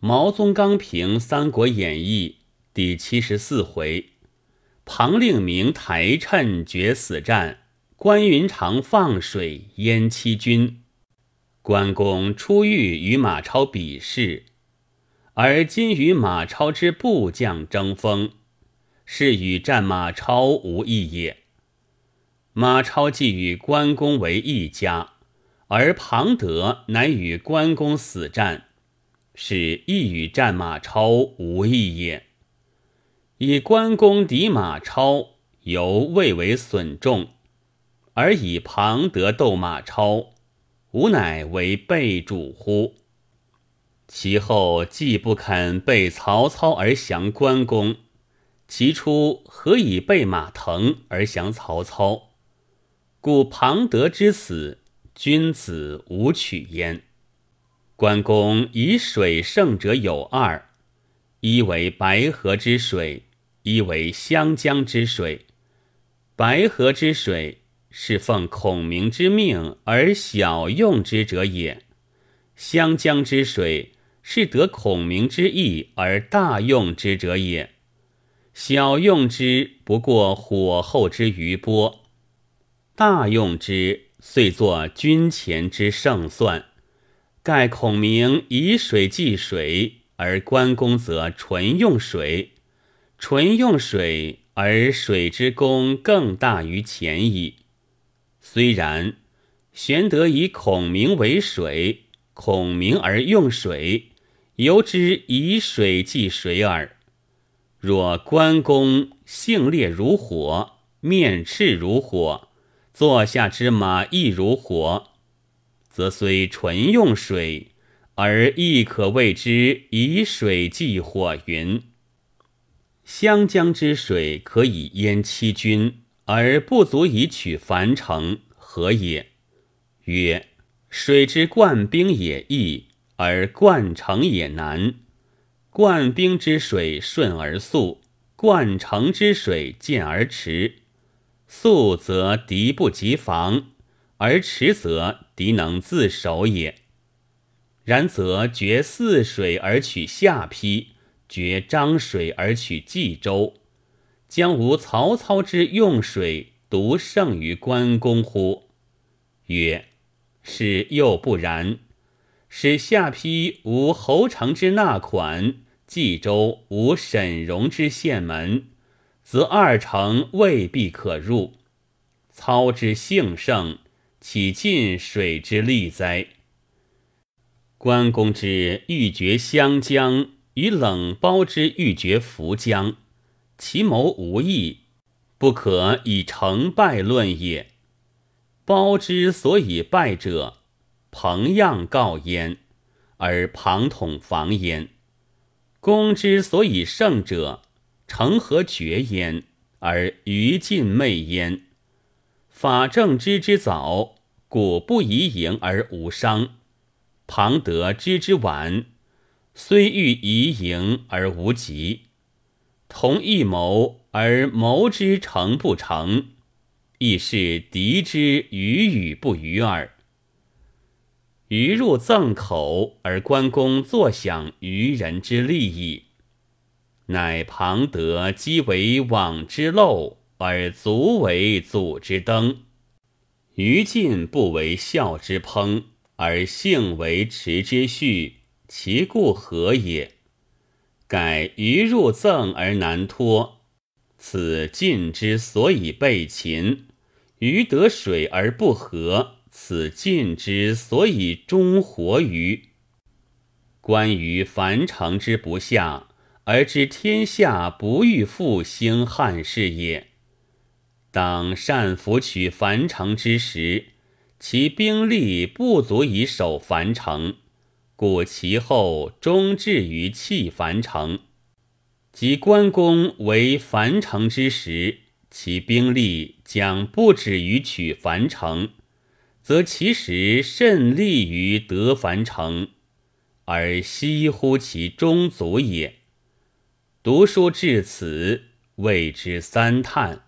毛宗刚评《三国演义》第七十四回：庞令明台趁决死战，关云长放水淹七军。关公出狱与马超比试，而今与马超之部将争锋，是与战马超无异也。马超既与关公为一家，而庞德乃与关公死战，是一与战马超无异也。以关公敌马超，犹未为损众，而以庞德斗马超。吾乃为备主乎？其后既不肯背曹操而降关公，其初何以背马腾而降曹操？故庞德之死，君子无取焉。关公以水胜者有二：一为白河之水，一为湘江之水。白河之水。是奉孔明之命而小用之者也，湘江之水是得孔明之意而大用之者也。小用之不过火候之余波，大用之遂作军前之胜算。盖孔明以水济水，而关公则纯用水，纯用水而水之功更大于前矣。虽然，玄德以孔明为水，孔明而用水，由之以水济水耳。若关公性烈如火，面赤如火，坐下之马亦如火，则虽纯用水，而亦可谓之以水济火云。湘江之水可以淹七军。而不足以取樊城，何也？曰：水之灌兵也易，而灌城也难。灌兵之水顺而速，灌城之水渐而迟。速则敌不及防，而迟则敌能自守也。然则决泗水而取下邳，决漳水而取冀州。将无曹操之用水独胜于关公乎？曰：是又不然。使下邳无侯成之纳款，冀州无沈荣之县门，则二城未必可入。操之性盛，岂尽水之利哉？关公之欲绝湘江，与冷苞之欲绝涪江。其谋无益，不可以成败论也。包之所以败者，彭样告焉，而庞统防焉；公之所以胜者，成何绝焉，而于禁昧焉。法正知之早，故不宜迎而无伤；庞德知之晚，虽欲宜迎而无疾。同一谋而谋之成不成，亦是敌之与与不与耳。余入赠口而关公坐享渔人之利益，乃庞德积为网之漏，而足为祖之灯；于禁不为笑之烹，而性为持之序，其故何也？改鱼入赠而难脱，此晋之所以备秦；鱼得水而不和，此晋之所以终活于。关于樊城之不下，而知天下不欲复兴汉室也。当善抚取樊城之时，其兵力不足以守樊城。故其后终至于弃樊城，及关公为樊城之时，其兵力将不止于取樊城，则其实甚利于得樊城，而惜乎其中卒也。读书至此，谓之三叹。